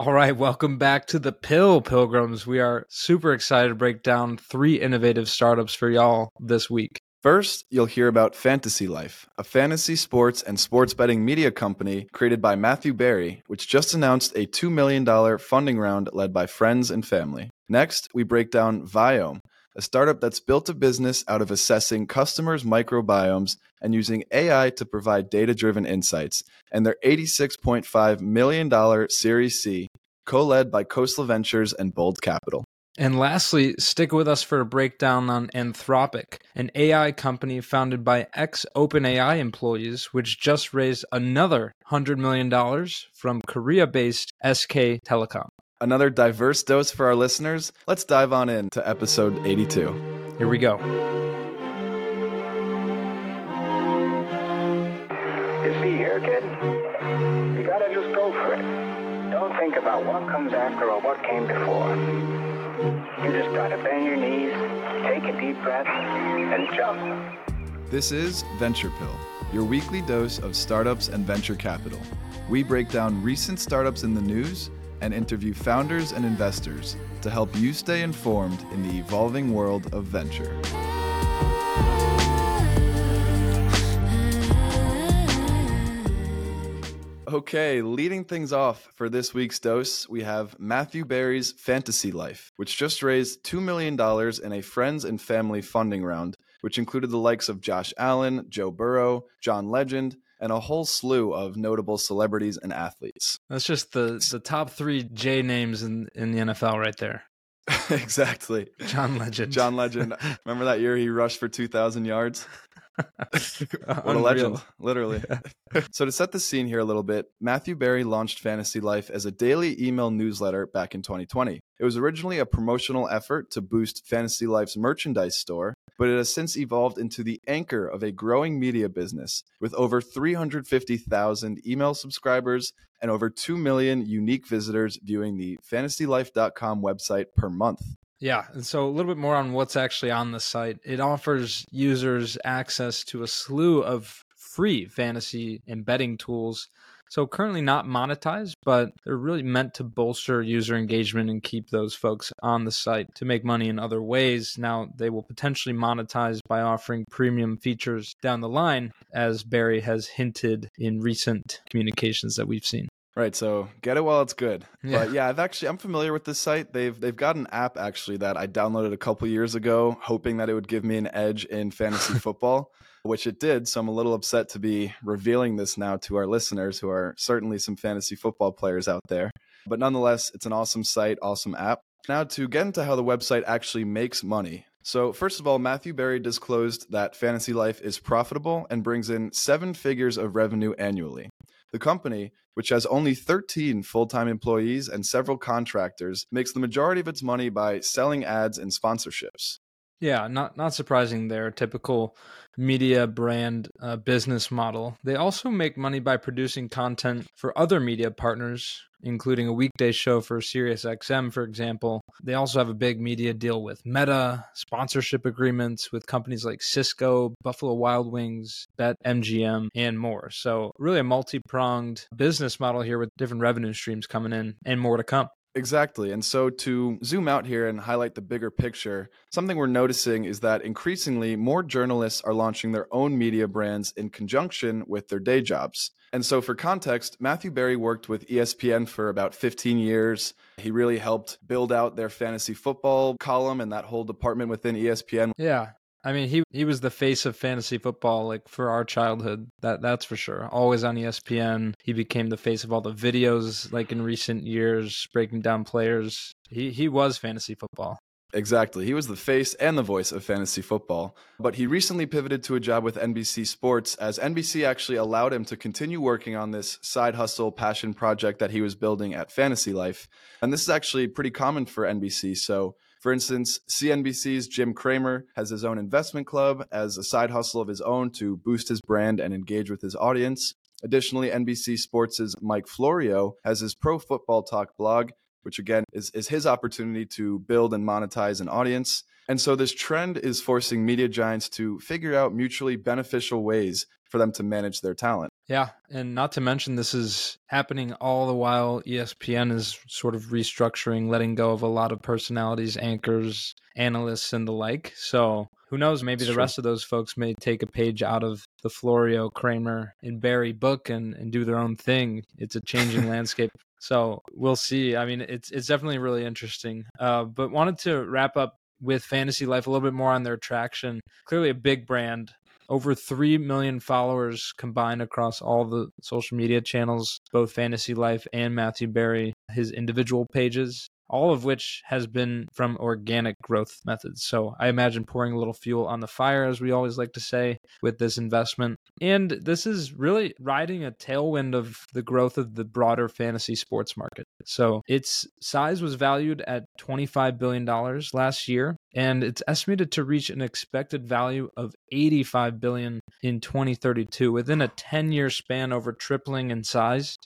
All right, welcome back to the Pill Pilgrims. We are super excited to break down three innovative startups for y'all this week. First, you'll hear about Fantasy Life, a fantasy sports and sports betting media company created by Matthew Berry, which just announced a $2 million funding round led by friends and family. Next, we break down Viome, a startup that's built a business out of assessing customers' microbiomes and using AI to provide data driven insights, and their $86.5 million Series C, co led by Khosla Ventures and Bold Capital. And lastly, stick with us for a breakdown on Anthropic, an AI company founded by ex OpenAI employees, which just raised another $100 million from Korea based SK Telecom. Another diverse dose for our listeners. Let's dive on in to episode 82. Here we go. You see here, kid? Think about what comes after or what came before. You just gotta bend your knees, take a deep breath, and jump. This is Venture Pill, your weekly dose of startups and venture capital. We break down recent startups in the news and interview founders and investors to help you stay informed in the evolving world of venture. Okay, leading things off for this week's dose, we have Matthew Berry's Fantasy Life, which just raised $2 million in a friends and family funding round, which included the likes of Josh Allen, Joe Burrow, John Legend, and a whole slew of notable celebrities and athletes. That's just the, the top three J names in, in the NFL right there. exactly. John Legend. John Legend. Remember that year he rushed for 2,000 yards? what a legend, literally. so, to set the scene here a little bit, Matthew Berry launched Fantasy Life as a daily email newsletter back in 2020. It was originally a promotional effort to boost Fantasy Life's merchandise store, but it has since evolved into the anchor of a growing media business with over 350,000 email subscribers and over 2 million unique visitors viewing the fantasylife.com website per month. Yeah, and so a little bit more on what's actually on the site. It offers users access to a slew of free fantasy and betting tools. So currently not monetized, but they're really meant to bolster user engagement and keep those folks on the site to make money in other ways. Now they will potentially monetize by offering premium features down the line, as Berry has hinted in recent communications that we've seen. Right, so get it while it's good. Yeah. But yeah, I've actually I'm familiar with this site. They've they've got an app actually that I downloaded a couple years ago, hoping that it would give me an edge in fantasy football, which it did. So I'm a little upset to be revealing this now to our listeners, who are certainly some fantasy football players out there. But nonetheless, it's an awesome site, awesome app. Now to get into how the website actually makes money. So, first of all, Matthew Berry disclosed that Fantasy Life is profitable and brings in seven figures of revenue annually. The company, which has only 13 full time employees and several contractors, makes the majority of its money by selling ads and sponsorships. Yeah, not not surprising there. Typical media brand uh, business model. They also make money by producing content for other media partners, including a weekday show for SiriusXM, for example. They also have a big media deal with Meta, sponsorship agreements with companies like Cisco, Buffalo Wild Wings, Bet MGM, and more. So really a multi-pronged business model here with different revenue streams coming in and more to come. Exactly. And so to zoom out here and highlight the bigger picture, something we're noticing is that increasingly more journalists are launching their own media brands in conjunction with their day jobs. And so, for context, Matthew Berry worked with ESPN for about 15 years. He really helped build out their fantasy football column and that whole department within ESPN. Yeah. I mean, he he was the face of fantasy football, like for our childhood. That that's for sure. Always on ESPN. He became the face of all the videos, like in recent years, breaking down players. He he was fantasy football. Exactly. He was the face and the voice of fantasy football. But he recently pivoted to a job with NBC Sports as NBC actually allowed him to continue working on this side hustle passion project that he was building at Fantasy Life. And this is actually pretty common for NBC. So, for instance, CNBC's Jim Cramer has his own investment club as a side hustle of his own to boost his brand and engage with his audience. Additionally, NBC Sports' Mike Florio has his Pro Football Talk blog which again is, is his opportunity to build and monetize an audience. And so this trend is forcing media giants to figure out mutually beneficial ways for them to manage their talent. Yeah, and not to mention this is happening all the while ESPN is sort of restructuring, letting go of a lot of personalities, anchors, analysts, and the like. So who knows? Maybe the rest of those folks may take a page out of the Florio, Cramer, and Berry book and, and do their own thing. It's a changing landscape. So we'll see. I mean, it's it's definitely really interesting. Uh, but wanted to wrap up with Fantasy Life a little bit more on their traction. Clearly, a big brand over 3 million followers combined across all the social media channels, both Fantasy Life and Matthew Berry, his individual pages all of which has been from organic growth methods. So I imagine pouring a little fuel on the fire, as we always like to say, with this investment. And this is really riding a tailwind of the growth of the broader fantasy sports market. So its size was valued at $25 billion last year, and it's estimated to reach an expected value of 85 billion in 2032 within a 10 year span over tripling in size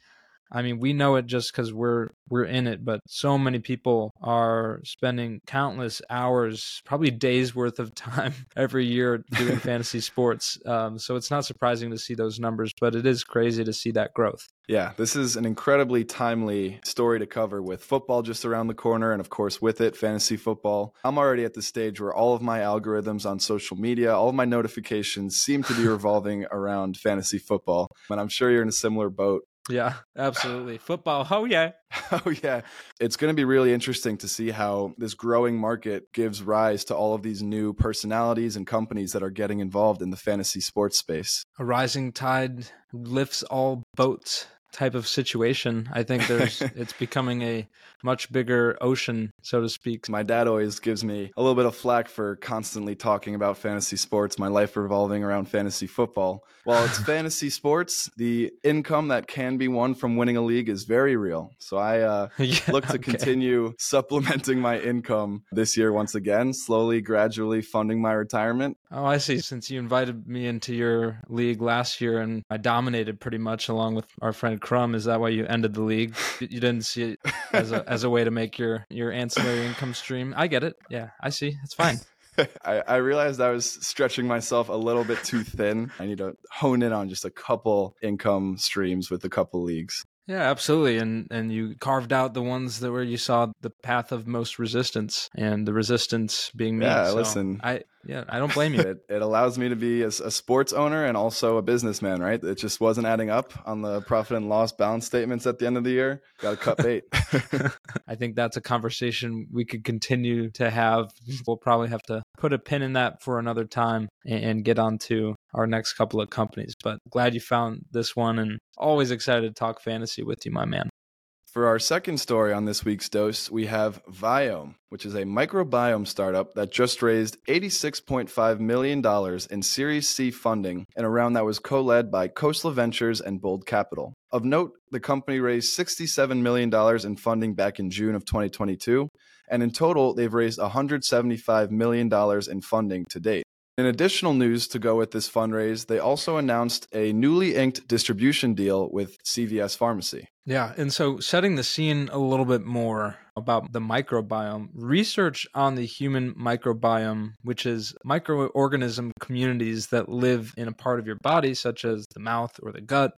I mean, we know it just because we're we're in it, but so many people are spending countless hours, probably days worth of time every year doing fantasy sports. Um, so it's not surprising to see those numbers, but it is crazy to see that growth. Yeah, this is an incredibly timely story to cover with football just around the corner, and of course, with it, fantasy football. I'm already at the stage where all of my algorithms on social media, all of my notifications seem to be revolving around fantasy football. And I'm sure you're in a similar boat. Yeah, absolutely. Football. Oh, yeah. oh, yeah. It's going to be really interesting to see how this growing market gives rise to all of these new personalities and companies that are getting involved in the fantasy sports space. A rising tide lifts all boats type of situation. I think there's it's becoming a much bigger ocean, so to speak. My dad always gives me a little bit of flack for constantly talking about fantasy sports, my life revolving around fantasy football. While it's fantasy sports, the income that can be won from winning a league is very real. So I uh, yeah, look to okay. continue supplementing my income this year once again, slowly, gradually funding my retirement. Oh, I see. Since you invited me into your league last year and I dominated pretty much along with our friend Crumb. Is that why you ended the league? You didn't see it as a as a way to make your your ancillary income stream. I get it. Yeah, I see. It's fine. I, I, realized I was stretching myself a little bit too thin. I need to hone in on just a couple income streams with a couple leagues. Yeah, absolutely. And and you carved out the ones that where you saw the path of most resistance, and the resistance being me. Yeah, so listen, I yeah, I don't blame you. it, it allows me to be a, a, sports owner and also a businessman, right? It just wasn't adding up on the profit and loss balance statements at the end of the year. Got to cut bait. I think that's a conversation we could continue to have. We'll probably have to put a pin in that for another time and, get on to our next couple of companies. But glad you found this one and always excited to talk fantasy with you, my man. For our second story on this week's dose, we have Viome, which is a microbiome startup that just raised $86.5 million in Series C funding in a round that was co led by Khosla Ventures and Bold Capital. Of note, the company raised $67 million in funding back in June of 2022, and in total, they've raised $175 million in funding to date. In additional news to go with this fundraise, they also announced a newly inked distribution deal with CVS Pharmacy. Yeah, and so setting the scene a little bit more about the microbiome, research on the human microbiome, which is microorganism communities that live in a part of your body, such as the mouth or the gut,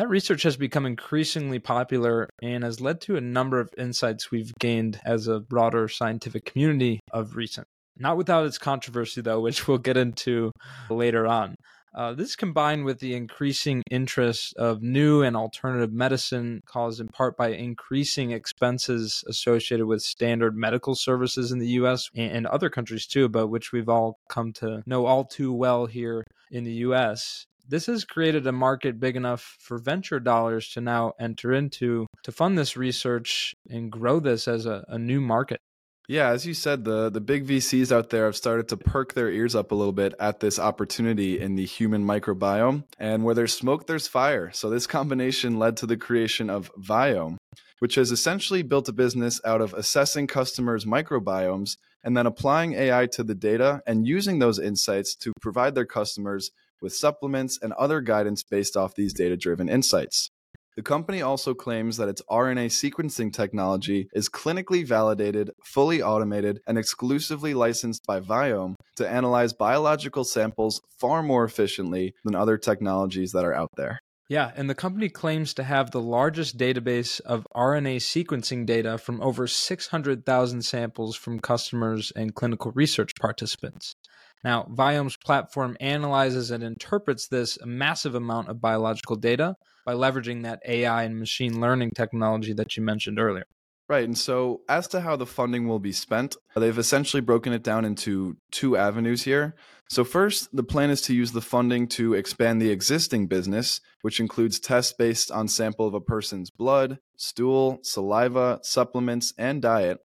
that research has become increasingly popular and has led to a number of insights we've gained as a broader scientific community of recent. Not without its controversy, though, which we'll get into later on. Uh, this combined with the increasing interest of new and alternative medicine caused in part by increasing expenses associated with standard medical services in the US and other countries too, but which we've all come to know all too well here in the US. This has created a market big enough for venture dollars to now enter into to fund this research and grow this as a, a new market. Yeah, as you said, the the big VCs out there have started to perk their ears up a little bit at this opportunity in the human microbiome. And where there's smoke, there's fire. So this combination led to the creation of Viome, which has essentially built a business out of assessing customers' microbiomes and then applying AI to the data and using those insights to provide their customers with supplements and other guidance based off these data driven insights. The company also claims that its RNA sequencing technology is clinically validated, fully automated, and exclusively licensed by Viome to analyze biological samples far more efficiently than other technologies that are out there. Yeah, and the company claims to have the largest database of RNA sequencing data from over 600,000 samples from customers and clinical research participants. Now, Viome's platform analyzes and interprets this massive amount of biological data by leveraging that AI and machine learning technology that you mentioned earlier. Right. And so, as to how the funding will be spent, they've essentially broken it down into two avenues here. So, first, the plan is to use the funding to expand the existing business, which includes tests based on sample of a person's blood, stool, saliva, supplements, and diet,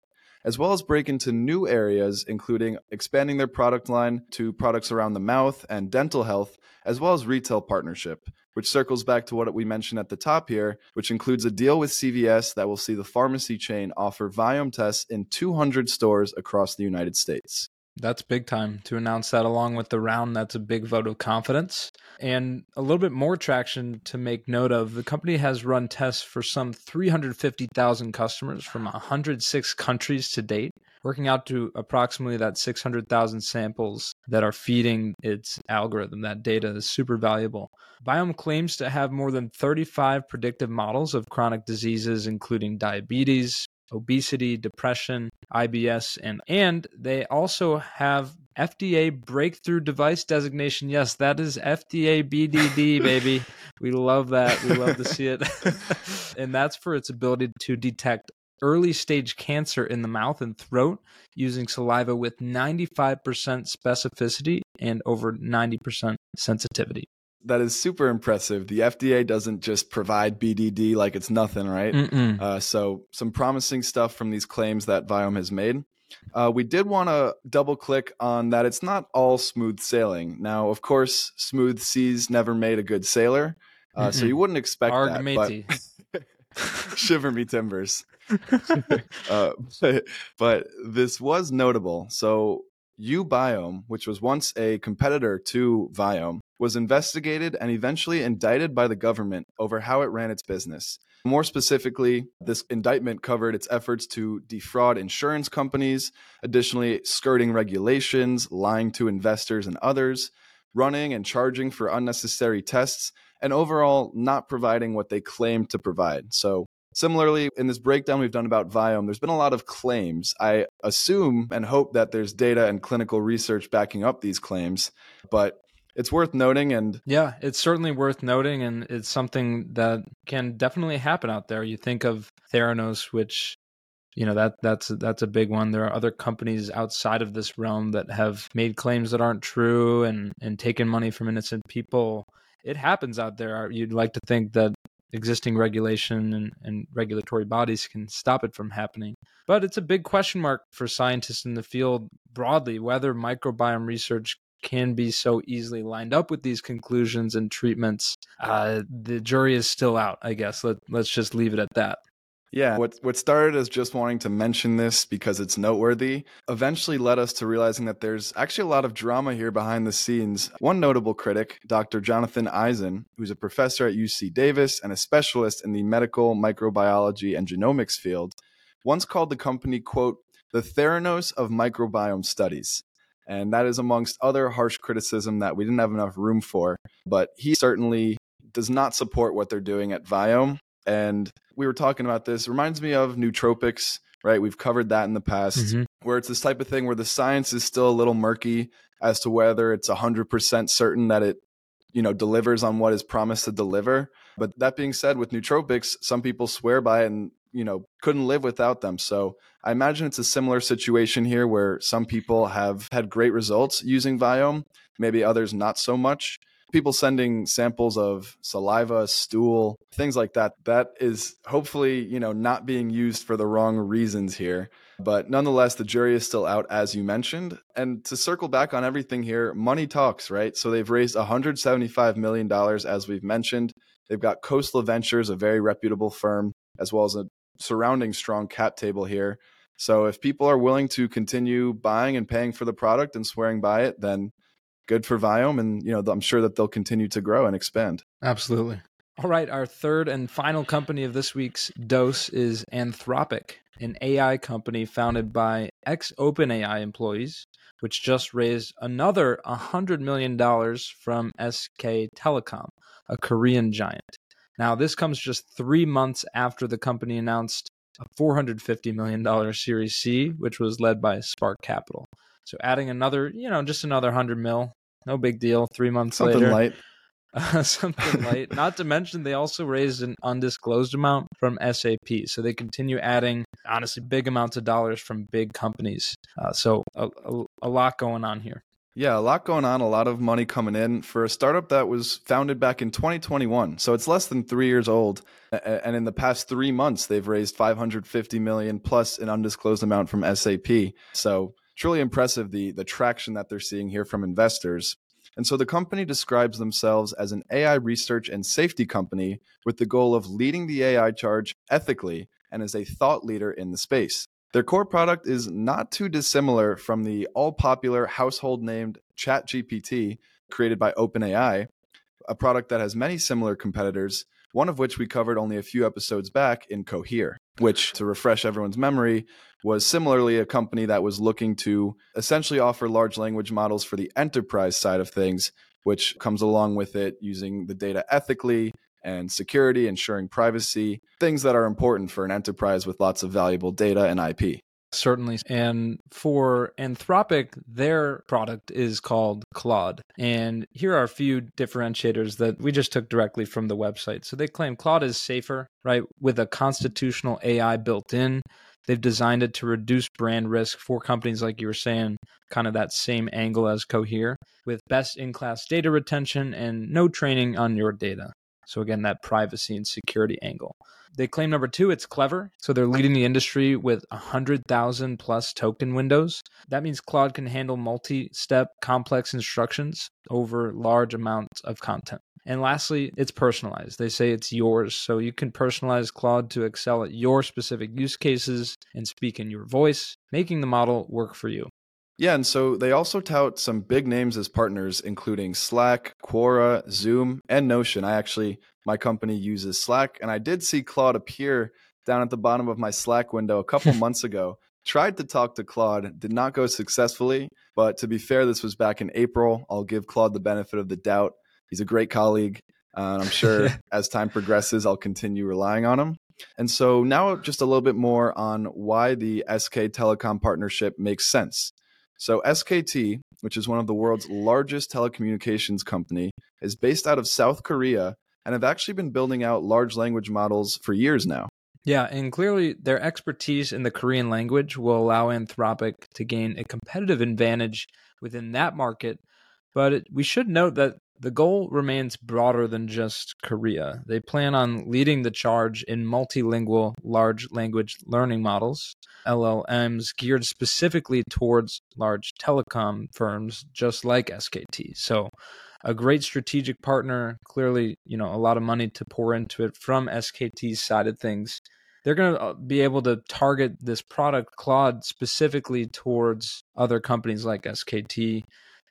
as well as break into new areas, including expanding their product line to products around the mouth and dental health, as well as retail partnership which circles back to what we mentioned at the top here, which includes a deal with CVS that will see the pharmacy chain offer Viome tests in 200 stores across the United States. That's big time to announce that along with the round. That's a big vote of confidence. And a little bit more traction to make note of the company has run tests for some 350,000 customers from 106 countries to date working out to approximately that 600,000 samples that are feeding its algorithm. That data is super valuable. Viome claims to have more than 35 predictive models of chronic diseases, including diabetes, obesity, depression, IBS, and and they also have FDA breakthrough device designation. Yes, that is FDA BDD, baby. we love that. We love to see it. and that's for its ability to detect early stage cancer in the mouth and throat using saliva with 95% specificity and over 90% sensitivity. That is super impressive. The FDA doesn't just provide BDD like it's nothing, right? Uh, so, some promising stuff from these claims that Viome has made. Uh, we did want to double click on that it's not all smooth sailing. Now, of course, smooth seas never made a good sailor. Uh, so you wouldn't expect Arg that. But shiver me timbers. uh, but this was notable. So, uBiome, which was once a competitor to Viome, was investigated and eventually indicted by the government over how it ran its business. More specifically, this indictment covered its efforts to defraud insurance companies, additionally, skirting regulations, lying to investors and others, running and charging for unnecessary tests, and overall not providing what they claim to provide. So, Similarly, in this breakdown we've done about Viome, there's been a lot of claims. I assume and hope that there's data and clinical research backing up these claims, but it's worth noting and yeah it's certainly worth noting and it's something that can definitely happen out there you think of theranos which you know that that's that's a big one there are other companies outside of this realm that have made claims that aren't true and and taken money from innocent people it happens out there you'd like to think that existing regulation and, and regulatory bodies can stop it from happening. But it's a big question mark for scientists in the field broadly whether microbiome research can be so easily lined up with these conclusions and treatments. Uh, the jury is still out, I guess. Let, let's just leave it at that. Yeah, what what started as just wanting to mention this because it's noteworthy eventually led us to realizing that there's actually a lot of drama here behind the scenes. One notable critic, Dr. Jonathan Eisen, who's a professor at UC Davis and a specialist in the medical microbiology and genomics field, once called the company quote the Theranos of microbiome studies. And that is amongst other harsh criticism that we didn't have enough room for, but he certainly does not support what they're doing at Viome and we were talking about this. It reminds me of nootropics, right? We've covered that in the past, mm-hmm. where it's this type of thing where the science is still a little murky as to whether it's 100% certain that it, you know, delivers on what is promised to deliver. But that being said, with nootropics, some people swear by it and, you know, couldn't live without them. So I imagine it's a similar situation here where some people have had great results using Viome, maybe others not so much people sending samples of saliva, stool, things like that. That is hopefully, you know, not being used for the wrong reasons here. But nonetheless, the jury is still out, as you mentioned. And to circle back on everything here, money talks, right? So they've raised $175 million, as we've mentioned. They've got Khosla Ventures, a very reputable firm, as well as a surrounding strong cap table here. So if people are willing to continue buying and paying for the product and swearing by it, then good for Viome, and you know I'm sure that they'll continue to grow and expand. Absolutely. All right, our third and final company of this week's dose is Anthropic, an AI company founded by ex OpenAI employees, which just raised another $100 million from SK Telecom, a Korean giant. Now, this comes just three months after the company announced a $450 million Series C, which was led by Spark Capital. So adding another, you know, just another 100 mil, no big deal. Three months later. Something later. light. Uh, something light. Not to mention, they also raised an undisclosed amount from SAP. So they continue adding, honestly, big amounts of dollars from big companies. Uh, so a, a, a lot going on here. Yeah, a lot going on, a lot of money coming in for a startup that was founded back in 2021. So it's less than three years old. And in the past three months, they've raised 550 million plus an undisclosed amount from SAP. So truly impressive the the traction that they're seeing here from investors. And so the company describes themselves as an AI research and safety company with the goal of leading the AI charge ethically and as a thought leader in the space. Their core product is not too dissimilar from the all popular household named ChatGPT created by OpenAI, a product that has many similar competitors, one of which we covered only a few episodes back in Cohere, which, to refresh everyone's memory, was similarly a company that was looking to essentially offer large language models for the enterprise side of things, which comes along with it using the data ethically and security, ensuring privacy, things that are important for an enterprise with lots of valuable data and IP. Certainly. And for Anthropic, their product is called Claude. And here are a few differentiators that we just took directly from the website. So they claim Claude is safer, right, with a constitutional AI built in. They've designed it to reduce brand risk for companies, like you were saying, kind of that same angle as Cohere, with best in class data retention and no training on your data. So, again, that privacy and security angle. They claim number two, it's clever. So, they're leading the industry with 100,000 plus token windows. That means Claude can handle multi step complex instructions over large amounts of content. And lastly, it's personalized. They say it's yours. So you can personalize Claude to excel at your specific use cases and speak in your voice, making the model work for you. Yeah, and so they also tout some big names as partners, including Slack, Quora, Zoom, and Notion. I actually, my company uses Slack, and I did see Claude appear down at the bottom of my Slack window a couple months ago. Tried to talk to Claude, did not go successfully, but to be fair, this was back in April. I'll give Claude the benefit of the doubt. He's a great colleague. Uh, and I'm sure as time progresses, I'll continue relying on him. And so now, just a little bit more on why the SK Telecom partnership makes sense. So SKT, which is one of the world's largest telecommunications company, is based out of South Korea and have actually been building out large language models for years now. Yeah, and clearly their expertise in the Korean language will allow Anthropic to gain a competitive advantage within that market. But it, we should note that the goal remains broader than just Korea. They plan on leading the charge in multilingual large language learning models, LLMs, geared specifically towards large telecom firms just like SKT. So, a great strategic partner, clearly, you know, a lot of money to pour into it from SKT's side of things. They're going to uh, be able to target this product Claude specifically towards other companies like SKT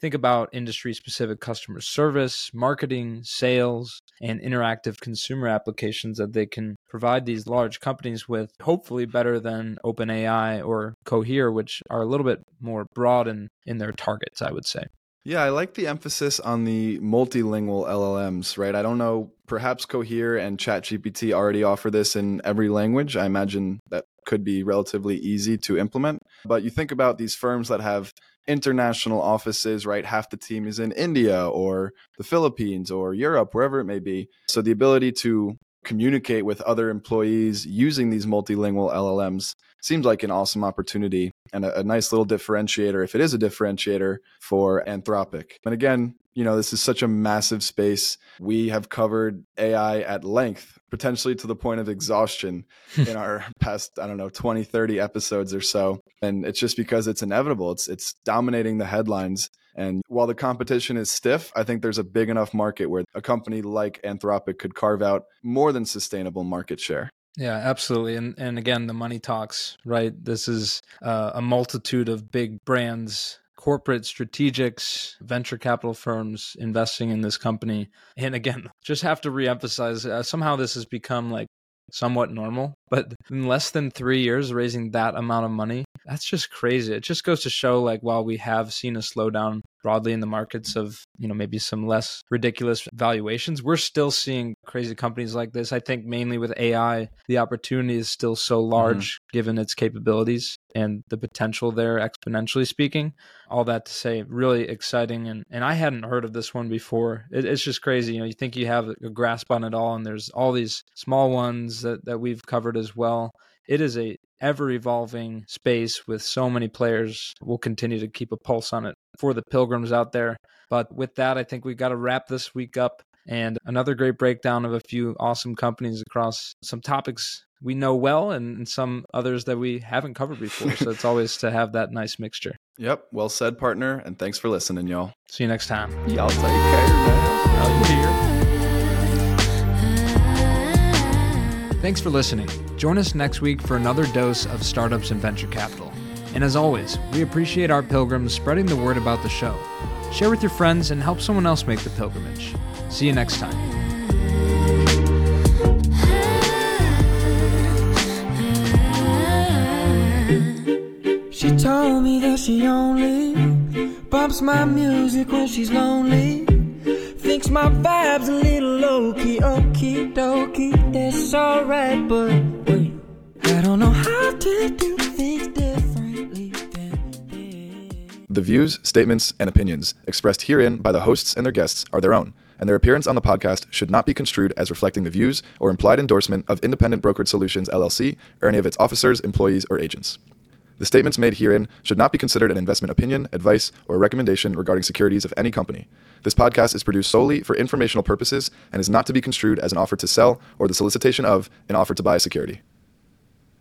Think about industry specific customer service, marketing, sales, and interactive consumer applications that they can provide these large companies with, hopefully better than OpenAI or Cohere, which are a little bit more broad in, in their targets, I would say. Yeah, I like the emphasis on the multilingual LLMs, right? I don't know, perhaps Cohere and ChatGPT already offer this in every language. I imagine that could be relatively easy to implement. But you think about these firms that have international offices, right? Half the team is in India or the Philippines or Europe, wherever it may be. So the ability to communicate with other employees using these multilingual LLMs seems like an awesome opportunity and a, a, nice little differentiator, if it is a differentiator for Anthropic. And again, you know, this is such a massive space. We have covered AI at length, potentially to the point of exhaustion in our past, I don't know, 20, 30 episodes or so. And it's just because it's inevitable. It's it's dominating the headlines. And while the competition is stiff, I think there's a big enough market where a company like Anthropic could carve out more than sustainable market share. Yeah, absolutely. And and again, the money talks, right? This is uh, a multitude of big brands corporate strategics, venture capital firms investing in this company. And again, just have to reemphasize uh, somehow this has become like somewhat normal, but in less than three years, raising that amount of money, that's just crazy. It just goes to show like while we have seen a slowdown broadly in the markets of you know maybe some less ridiculous valuations we're still seeing crazy companies like this i think mainly with ai the opportunity is still so mm-hmm. large. Given its capabilities and the potential there exponentially speaking all that to say really exciting and, and i hadn't heard of this one before it, it's just crazy you know you think you have a grasp on it all and there's all these small ones that, that we've covered as well it is a ever evolving space with so many players. We'll continue to keep a pulse on it for the pilgrims out there. But with that, I think we've got to wrap this week up and another great breakdown of a few awesome companies across some topics we know well and, and some others that we haven't covered before. so it's always to have that nice mixture. Yep. Well said, partner. And thanks for listening, y'all. See you next time. Y'all take care, man. Out here. Thanks for listening. Join us next week for another dose of startups and venture capital. And as always, we appreciate our pilgrims spreading the word about the show. Share with your friends and help someone else make the pilgrimage. See you next time. She told me that she only bumps my music when she's lonely. Thinks my vibe's a little low key, okie dokie, that's alright, but wait, I don't know how to do things differently The views, statements, and opinions expressed herein by the hosts and their guests are their own, and their appearance on the podcast should not be construed as reflecting the views or implied endorsement of Independent Brokerage Solutions LLC or any of its officers, employees, or agents. The statements made herein should not be considered an investment opinion, advice, or recommendation regarding securities of any company. This podcast is produced solely for informational purposes and is not to be construed as an offer to sell or the solicitation of an offer to buy a security.